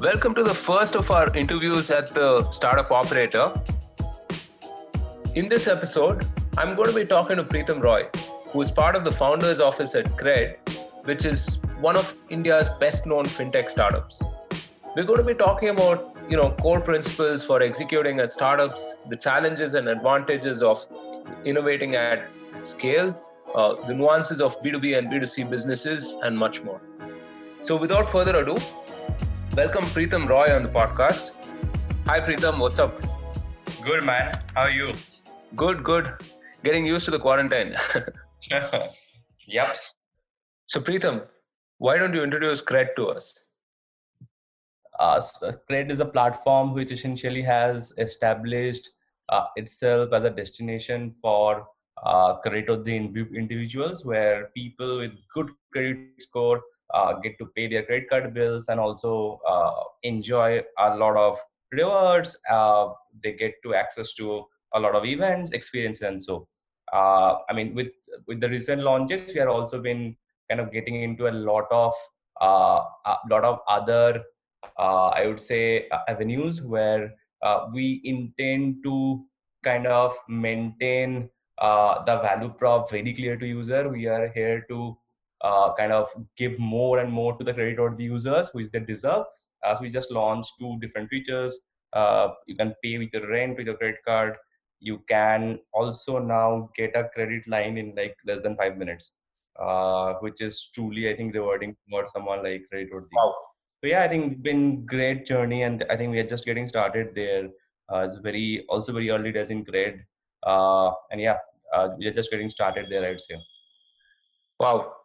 Welcome to the first of our interviews at the Startup Operator. In this episode, I'm going to be talking to Pritam Roy, who is part of the founders office at Cred, which is one of India's best known fintech startups. We're going to be talking about, you know, core principles for executing at startups, the challenges and advantages of innovating at scale, uh, the nuances of B2B and B2C businesses, and much more. So, without further ado, welcome Pritam Roy on the podcast. Hi, Pritam, what's up? Good, man. How are you? Good, good. Getting used to the quarantine. yep. So, Pritam, why don't you introduce Cred to us? Uh, Cred is a platform which essentially has established uh, itself as a destination for uh, credit of the individuals where people with good credit score uh, get to pay their credit card bills and also uh, enjoy a lot of rewards. Uh, they get to access to a lot of events, experiences, and so. Uh, I mean, with with the recent launches, we have also been kind of getting into a lot of uh, a lot of other, uh, I would say, avenues where we intend to kind of maintain the value prop very clear to user. We are here to uh, kind of give more and more to the credit or the users which they deserve. As we just launched two different features uh, you can pay with your rent with your credit card. You can also now get a credit line in like less than five minutes uh, which is truly i think rewarding for someone like credit or wow. so yeah i think it's been great journey and i think we are just getting started there. Uh, it's very also very early days in Cred. Uh, and yeah uh, we're just getting started there i'd say. Wow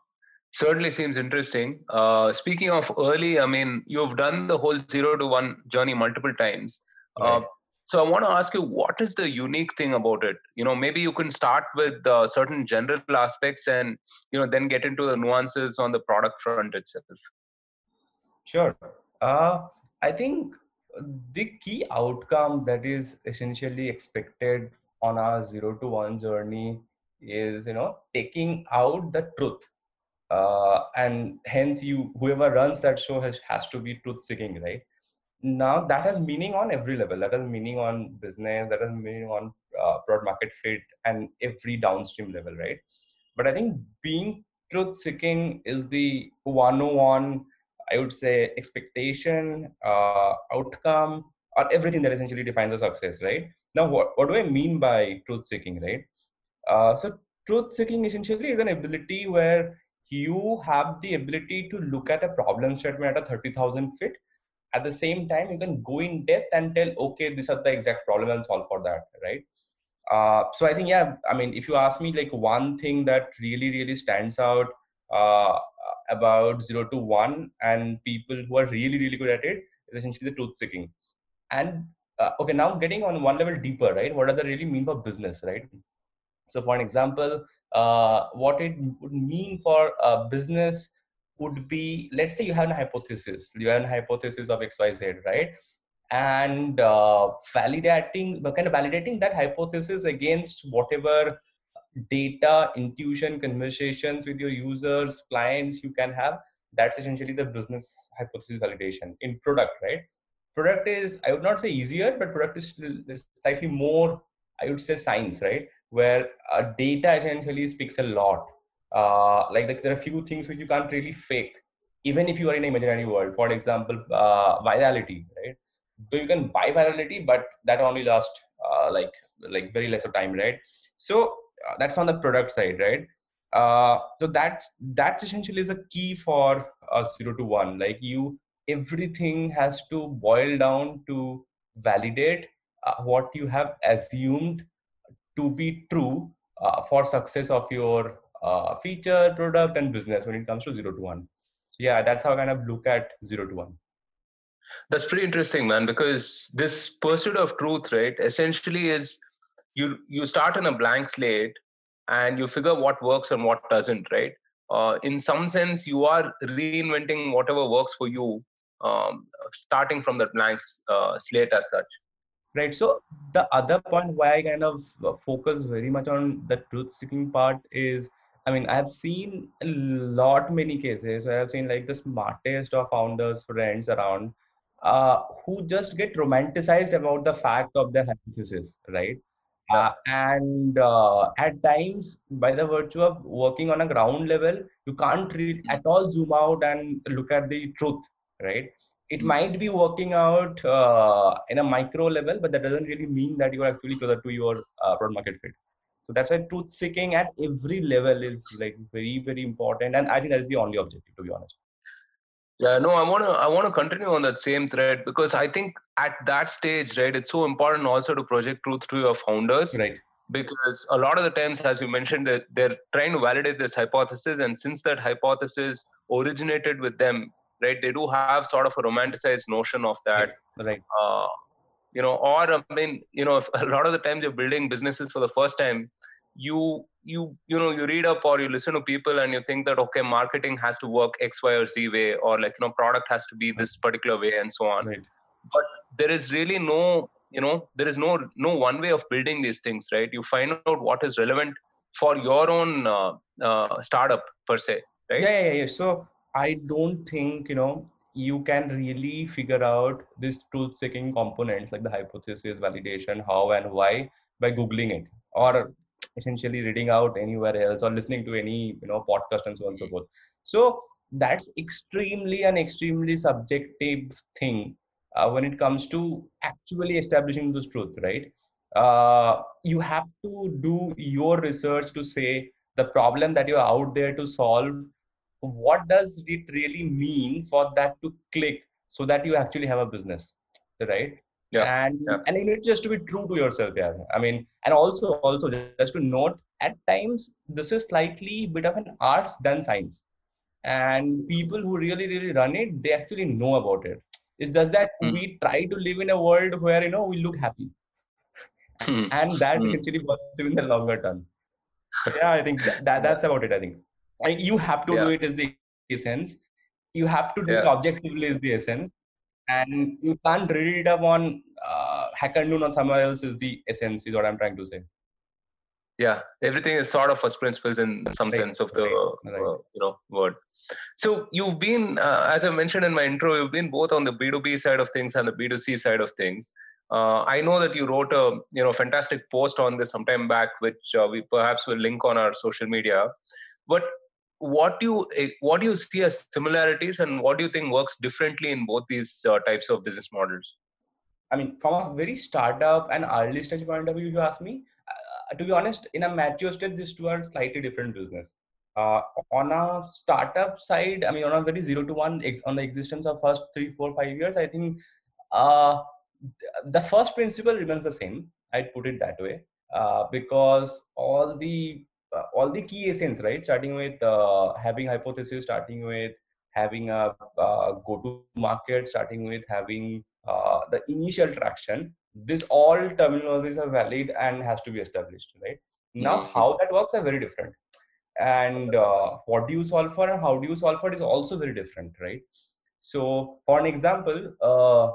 certainly seems interesting. Uh, speaking of early, I mean, you've done the whole zero to one journey multiple times. Uh, right. Uh, so I want to ask you, what is the unique thing about it? You know, maybe you can start with uh, certain general aspects, and you know, then get into the nuances on the product front itself. Sure. Uh, I think the key outcome that is essentially expected on our zero to one journey is, you know, taking out the truth uh, and hence you whoever runs that show has, has to be truth seeking right? Now that has meaning on every level. That has meaning on business that has meaning on uh, product market fit and every downstream level right? But i think being truth seeking is the 101 i would say expectation uh, outcome or everything that essentially defines a success right? Now what, what do i mean by truth seeking right? Uh, so truth seeking essentially is an ability where you have the ability to look at a problem statement at a 30,000 feet. At the same time, you can go in depth and tell, okay, these are the exact problem and solve for that, right? Uh, so I think, yeah, I mean, if you ask me like one thing that really, really stands out uh, about zero to one and people who are really, really good at it is essentially the truth seeking. And uh, okay, now getting on one level deeper, right? What does that really mean for business, right? So for an example, uh, what it would mean for a business would be let's say you have a hypothesis you have a hypothesis of xyz right? And uh, validating kind of validating that hypothesis against whatever data intuition conversations with your users clients you can have that's essentially the business hypothesis validation in product right? Product is i would not say easier but product is slightly more i would say science right where uh, data essentially speaks a lot. Uh, like the, there are a few things which you can't really fake, even if you are in an imaginary world. For example, uh, virality, right? So you can buy virality, but that only lasts uh, like like very less of time, right? So uh, that's on the product side, right? Uh, so that's that essentially is a key for zero to one. Like you, everything has to boil down to validate what you have assumed to be true uh, for success of your uh, feature, product, and business when it comes to zero to one. So yeah, that's how I kind of look at zero to one. That's pretty interesting, man. Because this pursuit of truth, right, essentially is you you start in a blank slate and you figure what works and what doesn't, right? Uh, in some sense, you are reinventing whatever works for you, um, starting from that blank uh, slate as such right so the other point why i kind of uh, focus very much on the truth seeking part is i mean i have seen a lot many cases where i've seen like the smartest of founders friends around uh, who just get romanticized about the fact of their hypothesis, right? Uh, and uh, at times, by the virtue of working on a ground level, you can't really at all zoom out and look at the truth, right? It might be working out uh, in a micro level, but that doesn't really mean that you're actually closer to your uh, product market fit. So that's why truth seeking at every level is like very, very important. And I think that's the only objective, to be honest. Yeah, no, I wanna I wanna continue on that same thread because I think at that stage, right, it's so important also to project truth to your founders Right. because a lot of the times, as you mentioned, that they're trying to validate this hypothesis, and since that hypothesis originated with them, right, they do have sort of a romanticized notion of that. Right. Uh, you know, or I mean, you know, if a lot of the times you're building businesses for the first time, you you you know you read up or you listen to people and you think that okay marketing has to work x y or z way or like you know product has to be this particular way and so on Right. but there is really no you know there is no no one way of building these things right you find out what is relevant for your own uh, uh, startup per se right Yeah, yeah, yeah. So I don't think you know you can really figure out this truth-seeking components like the hypothesis, validation, how and why by googling it or essentially reading out anywhere else or listening to any you know podcast and so on and so forth. So that's extremely an extremely subjective thing uh, when it comes to actually establishing this truth, right? Uh, you have to do your research to say the problem that you're out there to solve what does it really mean for that to click so that you actually have a business right Yeah, and yeah. and you need just to be true to yourself yeah i mean and also also just to note at times this is slightly bit of an arts than science and people who really really run it they actually know about it it's just that Hmm. we try to live in a world where you know we look happy Hmm. and that Hmm. essentially works in the longer term yeah i think that, that that's about it i think like you have to do it as the essence. You have to do it objectively is the essence. And you can't read it up on uh, hacker noon or somewhere else is the essence is what i'm trying to say. Yeah. Everything is sort of first principles in some Right, sense of the right, right. Uh, you know word. So you've been uh, as i mentioned in my intro you've been both on the b2b side of things and the b2c side of things. Uh, i know that you wrote a you know fantastic post on this sometime back which uh, we perhaps will link on our social media. But what do you eh, what do you see as similarities and what do you think works differently in both these uh, types of business models I mean, from a very startup and early stage point of view, you ask me, uh, to be honest, in a mature stage, these two are slightly different business. Uh, on a startup side, I mean, on a very zero to one, ex- on the existence of first three, four, five years, I think uh, the first principle remains the same. I'd put it that way uh, because all the all the key essence, right? Starting with uh, having hypothesis, starting with having a uh, go-to market, starting with having uh, the initial traction. This all terminologies are valid and has to be established right? Now Mhm. how that works are very different. And uh, what do you solve for and how do you solve for it is also very different right? So for an example uh,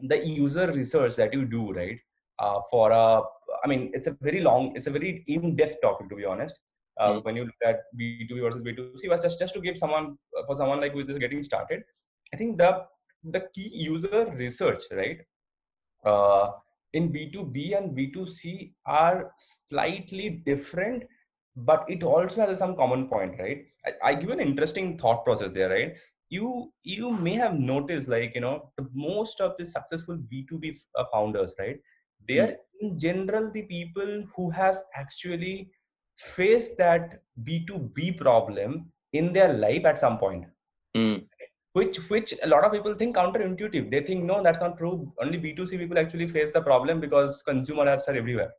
the user research that you do right uh, for a i mean it's a very long it's a very in-depth topic to be honest. Uh, Mm. when you look at b2b versus b2c was just just to give someone for someone like who is just getting started i think the the key user research right? Uh, in b2b and b2c are slightly different but it also has some common point right? I, I give an interesting thought process there right? You you may have noticed like you know the most of the successful b2b f- uh, founders right? They are in general the people who has actually faced that b2b problem in their life at some point. Mm. which which a lot of people think counterintuitive. They think no that's not true. Only b2c people actually face the problem because consumer apps are everywhere.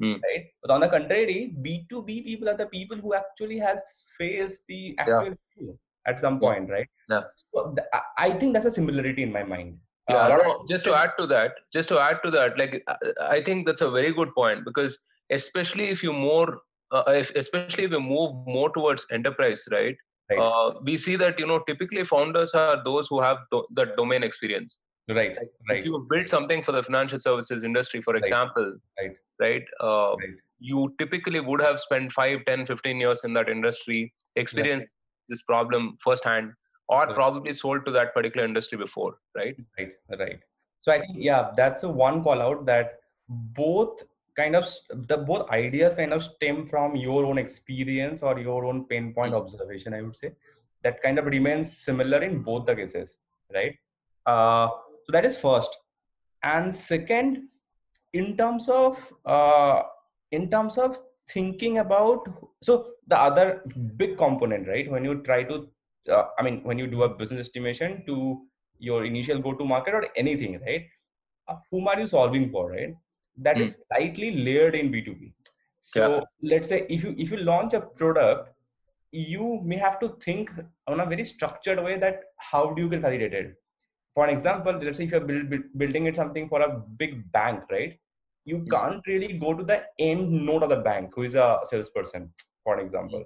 Hmm. right? But on the contrary b2b people are the people who actually has faced the actual issue at some point right? Yeah. so th- I- think that's a similarity in my mind yeah no, just to add to that just to add to that like I- think that's a very good point because especially if you more uh, if, especially if you move more towards enterprise right, Right. Uh, we see that you know typically founders are those who have do- the domain experience right if right you build something for the financial services industry for example Right. right, uh, Right. you typically would have spent 5 10 15 years in that industry experienced this problem firsthand or probably sold to that particular industry before, right? Right, right. So I think yeah, that's a one call out that both kind of the both ideas kind of stem from your own experience or your own pain point mm-hmm. observation. I would say that kind of remains similar in both the cases, right? Uh, so that is first, and second, in terms of uh, in terms of thinking about so the other big component right when you try to uh, i mean when you do a business estimation to your initial go to market or anything right uh, whom are you solving for right That mm. is slightly layered in b2b so yes. let's say if you if you launch a product you may have to think on a very structured way that how do you get validated for an example let's say if you're build, build, building it something for a big bank right you mm. can't really go to the end node of the bank who is a salesperson for an example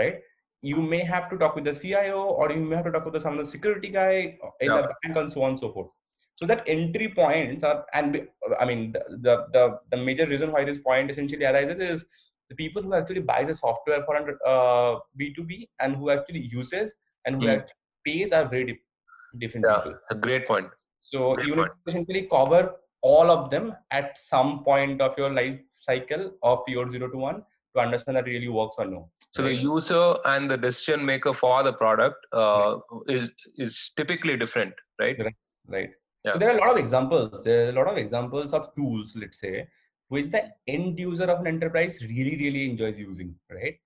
right you may have to talk with the CIO or you may have to talk with the, some of the security guy in yeah. the bank and so on and so forth. So that entry points are, and I mean, the, the, the, the major reason why this point essentially arises is the people who actually buys the software for uh, B2B and who actually uses and who mm. actually pays are very different yeah, people. A great point. So great you point. essentially cover all of them at some point of your life cycle of your zero to one to understand that really works or no. So right? the user and the decision maker for the product uh, right. is is typically different, right? Right. right. Yeah. So there are a lot of examples. There are a lot of examples of tools, let's say, which the end user of an enterprise really, really enjoys using, right?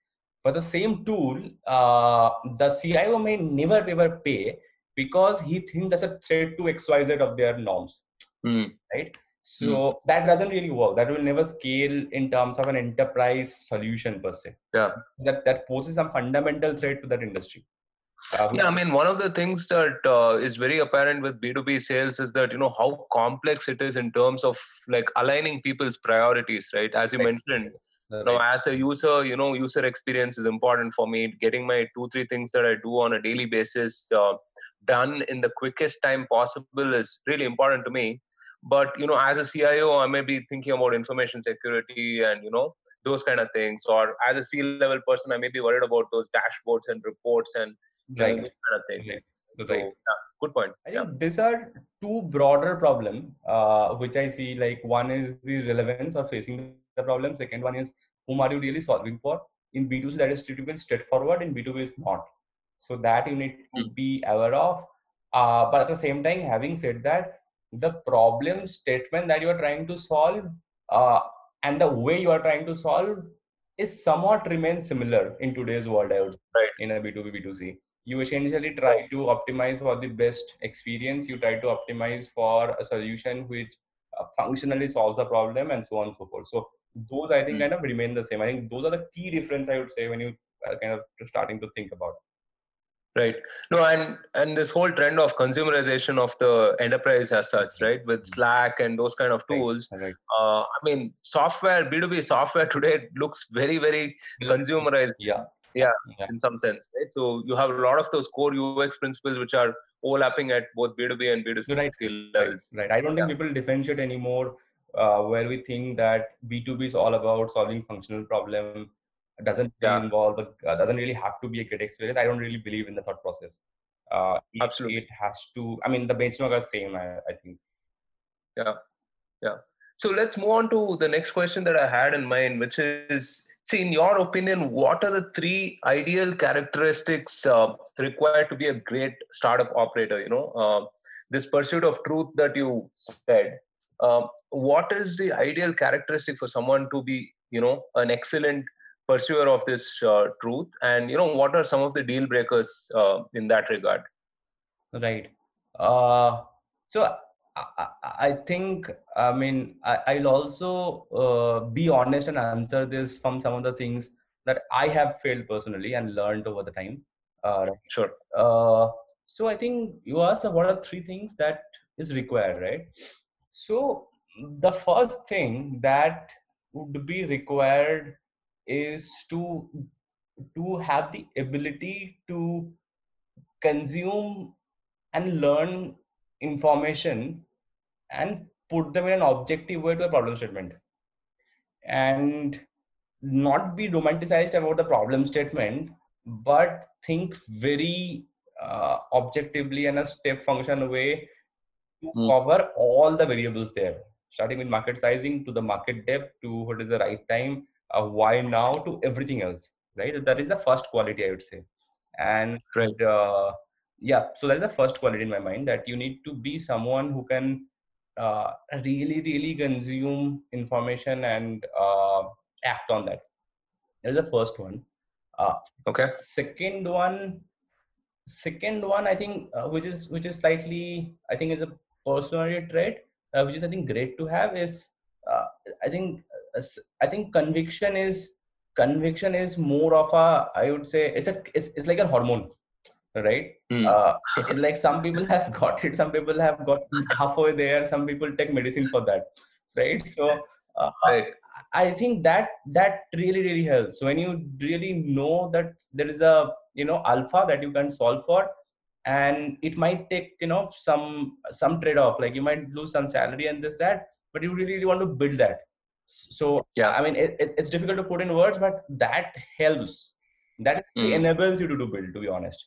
But the same tool, uh, the CIO may never ever pay because he thinks that's a threat to XYZ of their norms, mm. right? So mm. that doesn't really work. That will never scale in terms of an enterprise solution per se. Yeah. That that poses some fundamental threat to that industry. Uh, yeah, I mean, one of the things that uh, is very apparent with B2B sales is that, you know, how complex it is in terms of like aligning people's priorities, right? As you right. mentioned, right. you know, as a user, you know, user experience is important for me. Getting my two, three things that I do on a daily basis uh, done in the quickest time possible is really important to me but you know as a cio i may be thinking about information security and you know those kind of things or as a c level person i may be worried about those dashboards and reports and right. those kind of things right. So, yeah, good point. I think yeah. these are two broader problem, uh, which I see. Like one is the relevance of facing the problem. Second one is whom are you really solving for? In B2C, that is typically straightforward. In B2B, is not. So that you need to mm. be aware of. Uh, but at the same time, having said that, the problem statement that you are trying to solve uh, and the way you are trying to solve is somewhat remains similar in today's world i would right. in a b2b b2c you essentially try to optimize for the best experience. You try to optimize for a solution which uh, functionally solves the problem and so on and so forth. So those i think mm. kind of remain the same. I think those are the key difference i would say when you are kind of starting to think about right no and and this whole trend of consumerization of the enterprise as such right with mm-hmm. slack and those kind of tools right. Right. Uh, i mean software b2b software today looks very very consumerized yeah yeah, yeah. in some sense right so you have a lot of those core ux principles which are overlapping at both b2b and b2c right. skill levels right i don't yeah. think people differentiate anymore uh, where we think that b2b is all about solving functional problem doesn't yeah. involve uh, doesn't really have to be a great experience. I don't really believe in the thought process. Uh, it, absolutely. it has to i mean the benchmark are same I, I think. Yeah. Yeah. So let's move on to the next question that i had in mind which is see in your opinion what are the three ideal characteristics uh, required to be a great startup operator? You know uh, this pursuit of truth that you said uh, what is the ideal characteristic for someone to be you know an excellent pursuer of this uh, truth. And you know what are some of the deal breakers uh, in that regard? Right. Uh, so I, I, think i mean I, will also uh, be honest and answer this from some of the things that i have failed personally and learned over the time. Uh, sure. uh, so i think you asked what are three things that is required right? So the first thing that would be required is to to have the ability to consume and learn information and put them in an objective way to a problem statement and not be romanticized about the problem statement but think very uh, objectively and a step function way to Mm. cover all the variables there, starting with market sizing to the market depth to what is the right time, uh, why now to everything else. Right, that is the first quality I would say, and Right. uh, yeah, so that is the first quality in my mind that you need to be someone who can uh, really, really consume information and uh, act on that. That is the first one. Uh, Okay. second one second one i think uh, which is which is slightly i think is a personality trait uh, which is i think great to have is uh, i think i think conviction is conviction is more of a i would say it's a it's, it's like a hormone right Hmm. uh, it- like some people have got it some people have got halfway there some people take medicine for that right so uh, Right. I think that that really really helps when you really know that there is a you know alpha that you can solve for, and it might take you know some some trade off like you might lose some salary and this that, but you really, really want to build that. So Yeah. I mean it, it, it's difficult to put in words, but that helps. That Mm. enables you to do build. To be honest.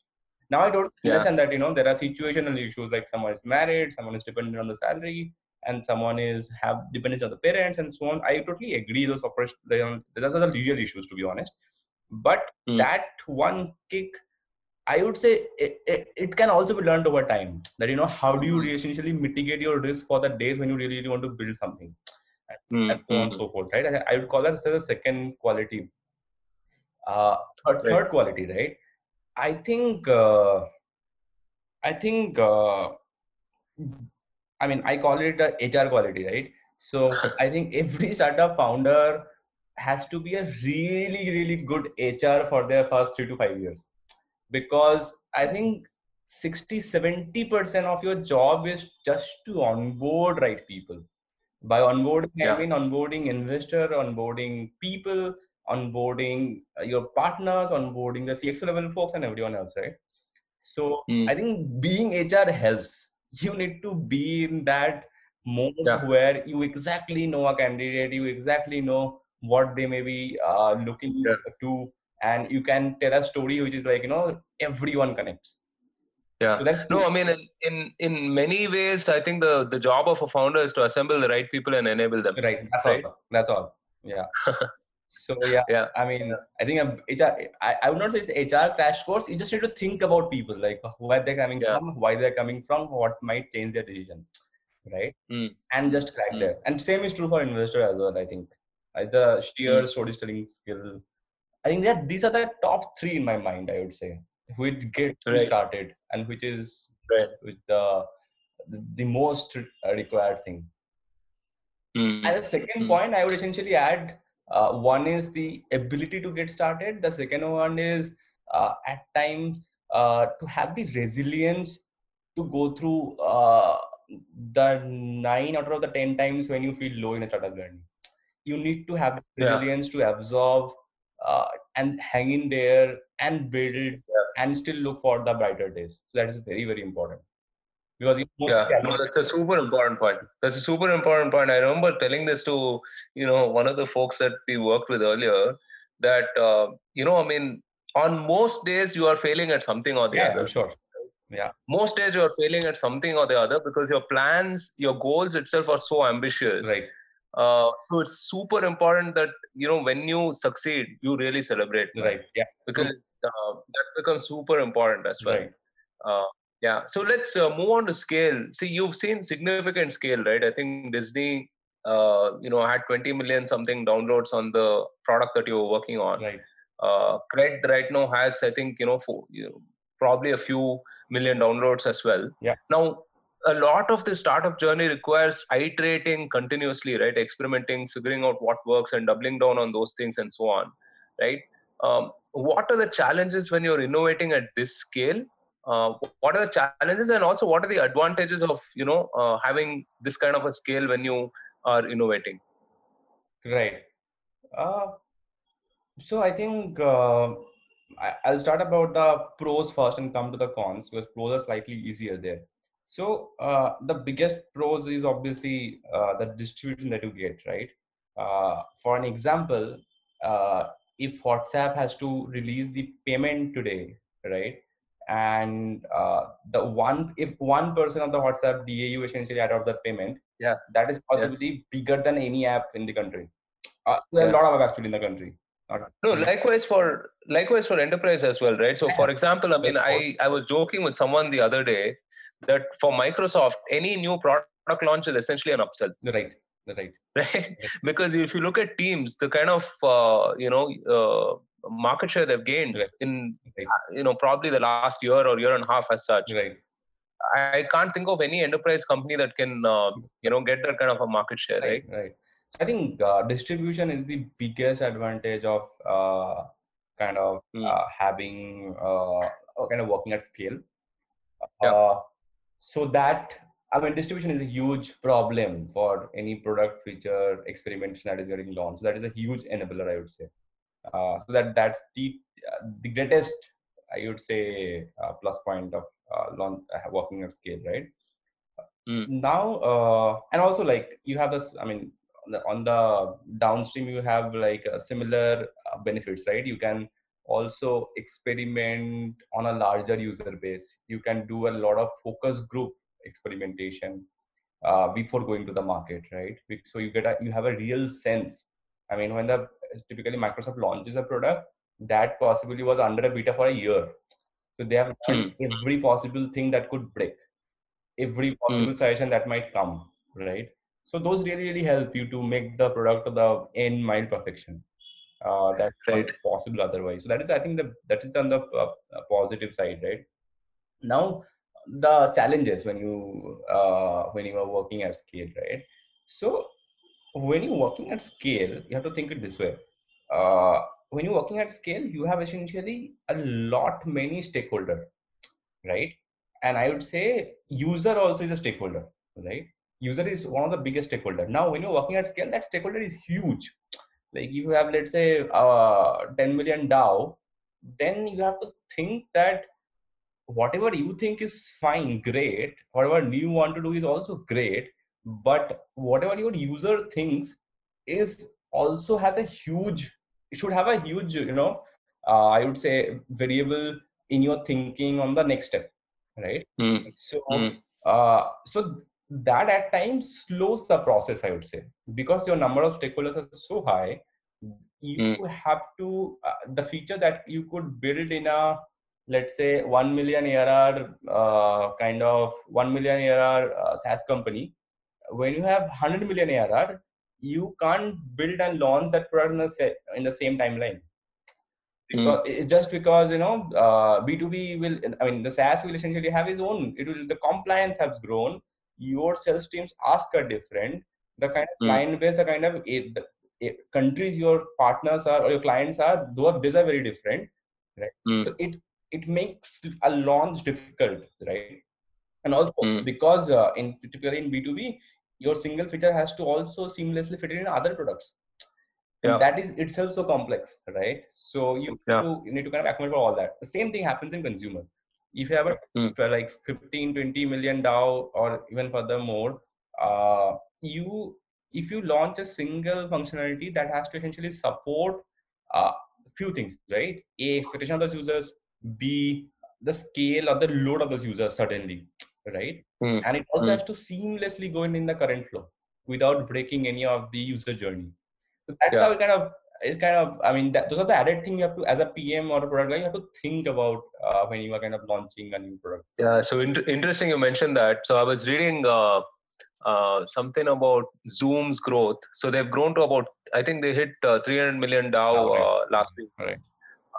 Now I don't Yeah. understand that you know there are situational issues like someone is married, someone is dependent on the salary, and someone is have dependence on the parents and so on. I totally agree. Those operation, those are the real issues, to be honest. But Mm. that one kick, I would say it, it, it can also be learned over time. That you know, how do you Mm. essentially mitigate your risk for the days when you really want to build something, Hmm, and so on and hmm. so forth, right? I, I would call that as the second quality. Uh, third, Right. third quality, right? I think. Uh, I think. Uh, I mean, I call it a HR quality, right? So I think every startup founder has to be a really, really good HR for their first three to five years. Because I think 60, 70% of your job is just to onboard right people. By onboarding, Yeah. I mean onboarding investor, onboarding people, onboarding uh, your partners, onboarding the CXO level folks and everyone else, right? So Hmm. I think being HR helps. You need to be in that mode Yeah. where you exactly know a candidate, you exactly know what they may be uh, looking Yeah. to, and you can tell a story which is like you know everyone connects. Yeah. So that's No, I mean, in, in many ways, I think the the job of a founder is to assemble the right people and enable them. right. That's Right. all. That's all. Yeah. So yeah, Yeah. I mean, I think a HR. I, I would not say it's HR crash course. You just need to think about people, like where they're coming Yeah. from, why they're coming from, what might change their decision, right? Mm. And just crack Mm. there. And same is true for investor as well. I think Like the sheer Mm. storytelling skill. I think that these are the top three in my mind. I would say which get Right. started and which is Right. with the the, most required thing. Mm. And the second Mm. point I would essentially add uh, one is the ability to get started. The second one is uh, at times uh, to have the resilience to go through uh, the nine out of the ten times when you feel low in a startup journey. You need to have the Yeah. resilience to absorb uh, and hang in there and build and still look for the brighter days. So that is very very important because Yeah, no, that's a super important point. That's a super important point. I remember telling this to you know one of the folks that we worked with earlier that uh, you know I mean on most days you are failing at something or the yeah, other. I'm sure. Yeah, Most days you are failing at something or the other because your plans, your goals itself are so ambitious. right. Uh, so it's super important that you know when you succeed, you really celebrate. man, Right. Yeah. Because uh, that becomes super important as well. Right. Uh, yeah. So let's uh, move on to scale. See, you've seen significant scale, right? I think Disney, uh, you know, had 20 million something downloads on the product that you were working on. Right. Uh, Cred right now has, I think, you know, for, you know, probably a few million downloads as well. Yeah. Now, a lot of the startup journey requires iterating continuously, right? Experimenting, figuring out what works, and doubling down on those things, and so on, right? Um, what are the challenges when you're innovating at this scale? Uh, what are the challenges, and also what are the advantages of you know uh, having this kind of a scale when you are innovating? Right. Uh, so I think uh, I, I'll start about the pros first and come to the cons because pros are slightly easier there. So uh, the biggest pros is obviously uh, the distribution that you get, right? For an example, if WhatsApp has to release the payment today, right? and uh, the one if one person of the WhatsApp DAU essentially out of the payment, Yeah. that is possibly bigger than any app in the country. Uh, there are Yeah. a lot of apps actually in the country. Not- No, likewise for likewise for enterprise as well, right? So, for example, I mean, I I was joking with someone the other day that for Microsoft, any new product launch is essentially an upsell, right, right, right? because if you look at Teams, the kind of uh, you know uh, market share they've gained Right. in right, you know probably the last year or year and a half as such, right. I can't think of any enterprise company that can uh, you know get that kind of a market share, right? right right so i think uh, distribution is the biggest advantage of uh, kind of uh, having uh, kind of working at scale Yeah. uh, so that i mean distribution is a huge problem for any product feature experimentation that is getting launched. That is a huge enabler i would say. Uh, so that that's the uh, the greatest i would say uh, plus point of uh, launch, uh, working at scale right? Hmm. now uh, and also like you have this i mean on the, on the downstream you have like uh, similar uh, benefits right? You can also experiment on a larger user base. You can do a lot of focus group experimentation uh, before going to the market right? So you get a you have a real sense. I mean when the typically microsoft launches a product that possibly was under a beta for a year. So they have done every possible thing that could break. Every possible suggestion that might come right? So those really really help you to make the product to the end mild perfection. Uh, that's Right. possible otherwise. So that is i think the that is on the uh, uh, positive side right? Now the challenges when you uh, when you are working at scale right? So when you're working at scale you have to think it this way. Uh, when you're working at scale you have essentially a lot many stakeholder right? And i would say user also is a stakeholder right? User is one of the biggest stakeholder now when you're working at scale that stakeholder is huge. Like if you have let's say uh, 10 million DAU then you have to think that whatever you think is fine great. Whatever you want to do is also great. But whatever your user thinks is also has a huge it should have a huge you know uh, i would say variable in your thinking on the next step right? Hmm. so Hmm. uh, so that at times slows the process i would say. Because your number of stakeholders are so high you have to uh, the feature that you could build in a let's say 1 million ARR uh, kind of 1 million ARR uh, SaaS company. When you have 100 million ARR you can't build and launch that product in the, sa- in the same timeline. Because it's just because you know uh, b2b will i mean the saas will essentially have its own it will the compliance has grown. Your sales teams ask are different. The kind of Mm. client base the kind of eh, the, eh, countries your partners are or your clients are those these are very different right? Mm. so it it makes a launch difficult right and also Mm. because uh, in typically in b2b your single feature has to also seamlessly fit in other products Yeah. that is itself so complex right so you, Yeah. to, you need to kind of accommodate for all that the same thing happens in consumer if you have a Mm. like 15 20 million DAU or even furthermore uh, you if you launch a single functionality that has to essentially support uh, few things right a expectation of those users b the scale or the load of those users suddenly right Mm. and it also Mm. has to seamlessly go in in the current flow without breaking any of the user journey so that's Yeah. how it kind of is kind of i mean that, those are the added thing you have to as a pm or a product guy you have to think about uh, when you are kind of launching a new product Yeah, so in- interesting you mentioned that. So I was reading uh, uh, something about Zoom's growth. So they've grown to about, I think they hit uh, 300 million DAU Oh, right. uh, last week. Right.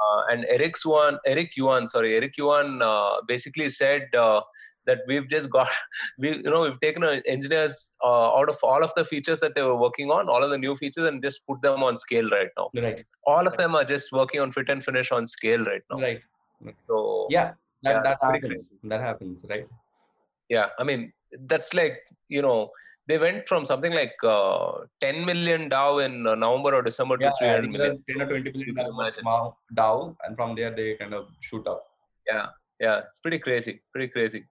Uh, and Eric Yuan, Eric Yuan, sorry, Eric Yuan uh, basically said uh, that we've just got, we you know, we've taken engineers uh, out of all of the features that they were working on, all of the new features, and just put them on scale right now. right. All of them are just working on fit and finish on scale right now. right. So yeah that, Yeah, that happens. that happens right? Yeah i mean that's like you know they went from something like uh, 10 million DAU in uh, November or December yeah to 300 I think million. 10 or 20 million DAU and from there they kind of shoot up Yeah, yeah, it's pretty crazy, pretty crazy.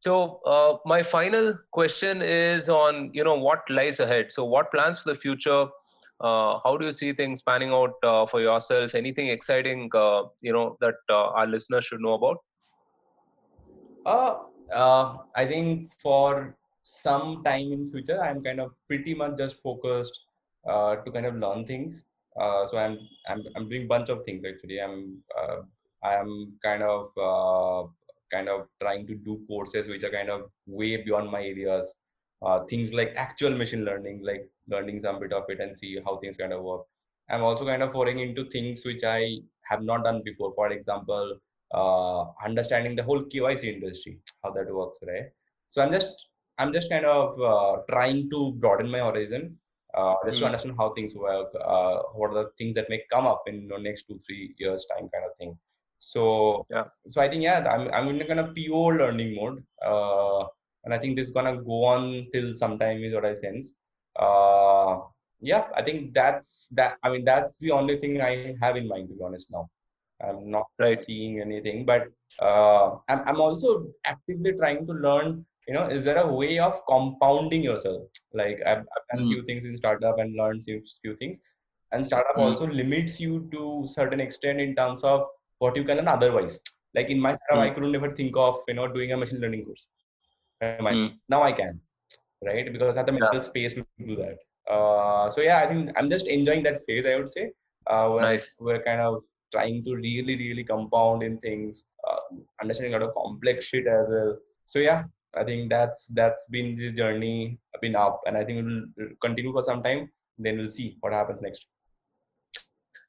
So uh, my final question is on you know what lies ahead. So what plans for the future? Uh, how do you see things panning out uh, for yourself? Anything exciting uh, you know that uh, our listeners should know about? Uh, uh, I think for some time in future, I'm kind of pretty much just focused uh, to kind of learn things. Uh, so I'm I'm I'm doing bunch of things actually. I'm uh, I'm kind of uh, kind of trying to do courses which are kind of way beyond my areas. Uh, things like actual machine learning, like learning some bit of it and see how things kind of work. I'm also kind of pouring into things which I have not done before. For example, uh, understanding the whole KYC industry, how that works, right? So I'm just I'm just kind of uh, trying to broaden my horizon, uh, just mm. to hmm. understand how things work, uh, what are the things that may come up in the next two three years time, kind of thing. So yeah, so I think yeah, I'm I'm in a kind of pure learning mode, uh, and I think this is gonna go on till sometime is what I sense. Uh, yeah, I think that's that. I mean, that's the only thing I have in mind to be honest now. I'm not right. seeing anything, but uh, I'm I'm also actively trying to learn. You know, is there a way of compounding yourself? Like I've, I've done mm. few things in startup and learned few, few things, and startup mm. also limits you to certain extent in terms of what you can learn otherwise. Like in my startup, mm. I couldn't ever think of you know doing a machine learning course. Mm. Now I can, right? Because I have the mental yeah. space to do that. Uh, so yeah, I think I'm just enjoying that phase. I would say. Uh, where nice. We're kind of trying to really, really compound in things, uh, understanding a lot of complex shit as well. So yeah, I think that's that's been the journey, been up, and I think it will continue for some time. Then we'll see what happens next.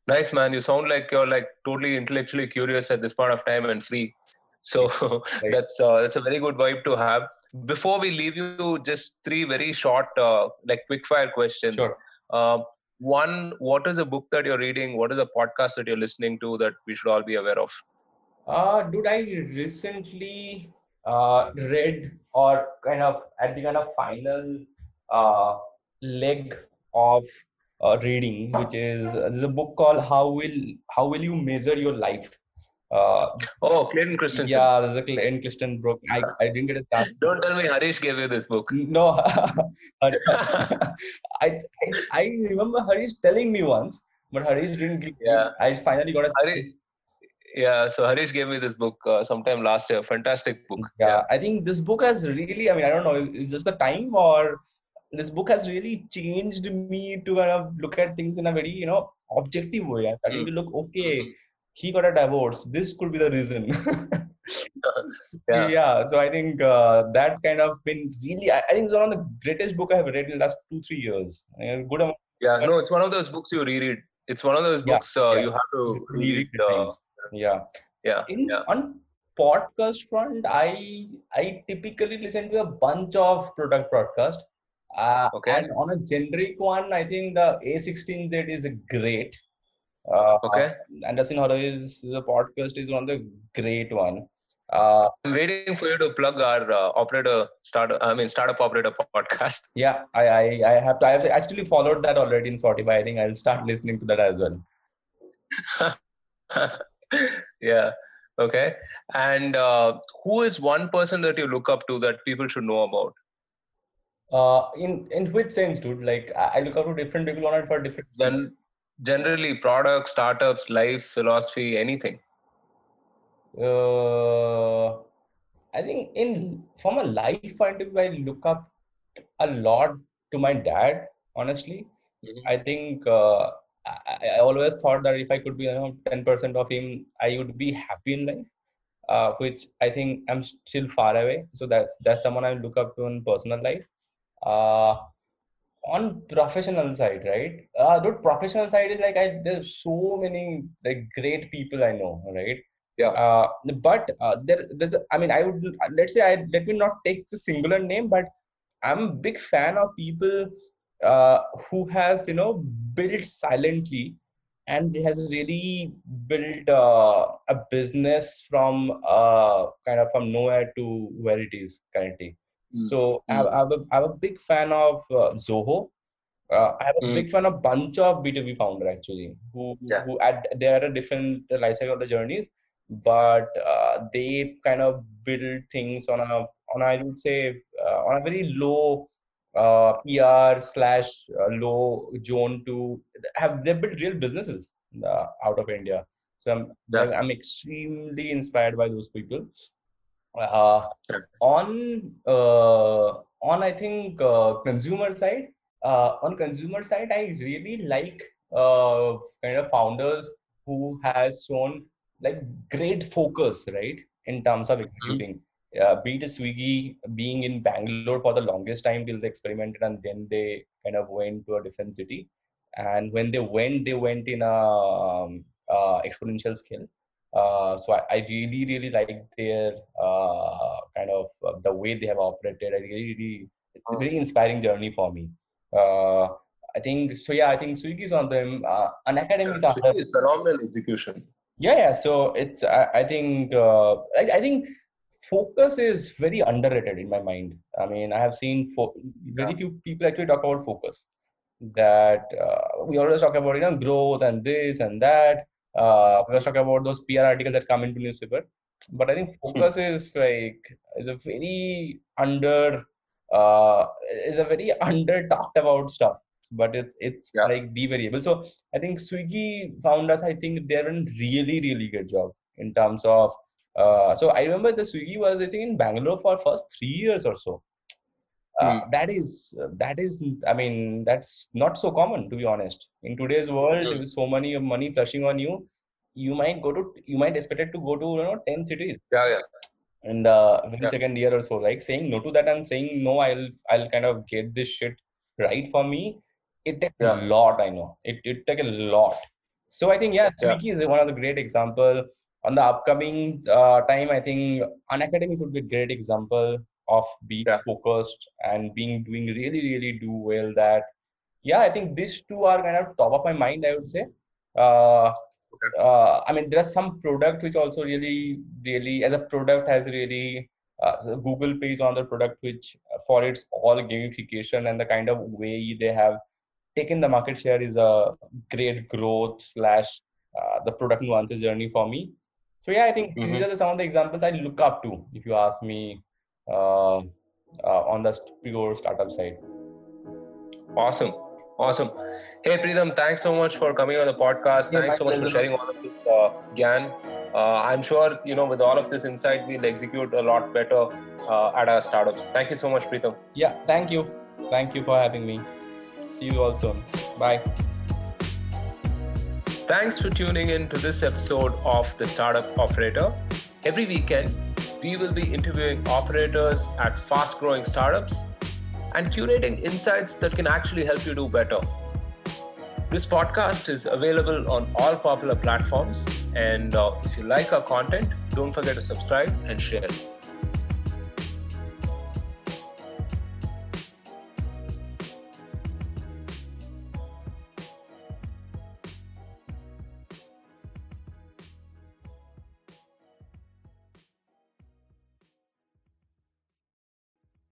Nice man, you sound like you're like totally intellectually curious at this point of time and free. So right. that's uh, that's a very good vibe to have. Before we leave you, just three very short, uh, like quick fire questions. Sure. Uh, one, what is a book that you're reading? What is a podcast that you're listening to that we should all be aware of? Uh, dude, I recently uh, read or kind of at the kind of final uh, leg of uh, reading, which is uh, there's a book called How Will How Will You Measure Your Life? Uh, oh, Clayton Christensen. Yeah, there's a Clayton Christensen book. I, I didn't get a chance. Don't tell me Harish gave you this book. No, I, I I remember Harish telling me once, but Harish didn't give. Yeah, me. I finally got a. Harish, yeah, so Harish gave me this book uh, sometime last year. Fantastic book. Yeah, yeah, I think this book has really. I mean, I don't know. Is, just the time or this book has really changed me to kind of look at things in a very you know objective way. Starting mm. to look okay. Mm-hmm. He got a divorce. This could be the reason. yeah. yeah. So I think uh, that kind of been really. I, I, think it's one of the greatest book I have read in the last two three years. Good amount. Yeah. No, it's one of those books you reread. It's one of those books yeah, uh, yeah. you have to reread. Uh, yeah. Yeah. In, yeah. On podcast front, I I typically listen to a bunch of product podcast. Uh, okay. And on a generic one, I think the A16Z is great. Uh, okay. Andreessen Horowitz, the podcast is one of the great one. Uh, I'm waiting for you to plug our uh, operator start. I mean, startup operator podcast. Yeah, I, I, I have to. I have actually followed that already in Spotify. I think I'll start listening to that as well. yeah. Okay. And uh, who is one person that you look up to that people should know about? Uh, in in which sense, dude? Like I look up to different people on it for different. Then generally, products, startups, life, philosophy, anything. Uh, I think in from a life point of view, I look up a lot to my dad. Honestly, mm-hmm. I think uh, I, I, always thought that if I could be you know, ten percent of him, I would be happy in life. Uh, which I think I'm still far away. So that's that's someone I look up to in personal life uh, on professional side right uh the professional side is like i there's so many like great people i know right yeah uh, but uh, there there's i mean i would let's say i let me not take the singular name but i'm a big fan of people uh, who has you know built silently and has really built uh, a business from uh, kind of from nowhere to where it is currently Mm. So mm. I, am a, I'm a big fan of uh, Zoho. Uh, I have a mm. big fan of bunch of B2B founder actually who yeah. who at they are a different life cycle of the journeys, but uh, they kind of build things on a on I would say uh, on a very low uh, PR slash uh, low zone to have they built real businesses out of India. So I'm yeah. I'm extremely inspired by those people Uh, on uh, on I think uh, consumer side, uh, on consumer side, I really like uh, kind of founders who has shown like great focus, right, in terms of executing. Mm-hmm. Uh, beat Swiggy being in Bangalore for the longest time till they experimented and then they kind of went to a different city. And when they went, they went in a um, uh, exponential scale. Uh, so I, I, really, really like their uh, kind of uh, the way they have operated. I really, really it's a very inspiring journey for me. Uh, I think so. Yeah, I think Swiggy is on them. Uh, Unacademy yeah, is phenomenal execution. Yeah, yeah. So it's I, I think uh, I, I, think focus is very underrated in my mind. I mean, I have seen fo- very yeah. few people actually talk about focus. That uh, we always talk about you know growth and this and that. Uh, we always talk about those PR articles that come into newspaper. But I think hmm. focus hmm. is like is a very under uh, is a very under talked about stuff but it's it's yeah. like be variable. So I think Swiggy founders, I think they're a really really good job in terms of. Uh, so I remember the Swiggy was I think in Bangalore for first three years or so. Uh, mm. That is that is I mean that's not so common to be honest. In today's world, mm. with so many money flushing on you, you might go to you might expect it to go to you know ten cities. Yeah, yeah in the yeah. second year or so like saying no to that and saying no i'll i'll kind of get this shit right for me it takes yeah. a lot i know it, it took a lot so i think yeah Swiggy yeah. is one of the great example on the upcoming uh, time i think Unacademy would be a great example of being yeah. focused and being doing really really do well that yeah i think these two are kind of top of my mind i would say uh, okay. uh, i mean there's some product which also really really as a product has really uh, so google pays on the product which uh, for its all gamification and the kind of way they have taken the market share is a great growth slash uh, the product nuances journey for me. So yeah, I think mm-hmm. these are the, some of the examples I look up to. If you ask me uh, uh, on the pure startup side. Awesome, awesome. Hey Pritam, thanks so much for coming on the podcast. Yeah, thanks so much for sharing all of this, uh, Gyan. Uh, I'm sure you know with all of this insight, we'll execute a lot better uh, at our startups. Thank you so much, Pritam. Yeah, thank you. Thank you for having me. See you all soon. Bye. Thanks for tuning in to this episode of The Startup Operator. Every weekend, we will be interviewing operators at fast growing startups and curating insights that can actually help you do better. This podcast is available on all popular platforms. And uh, if you like our content, don't forget to subscribe and share.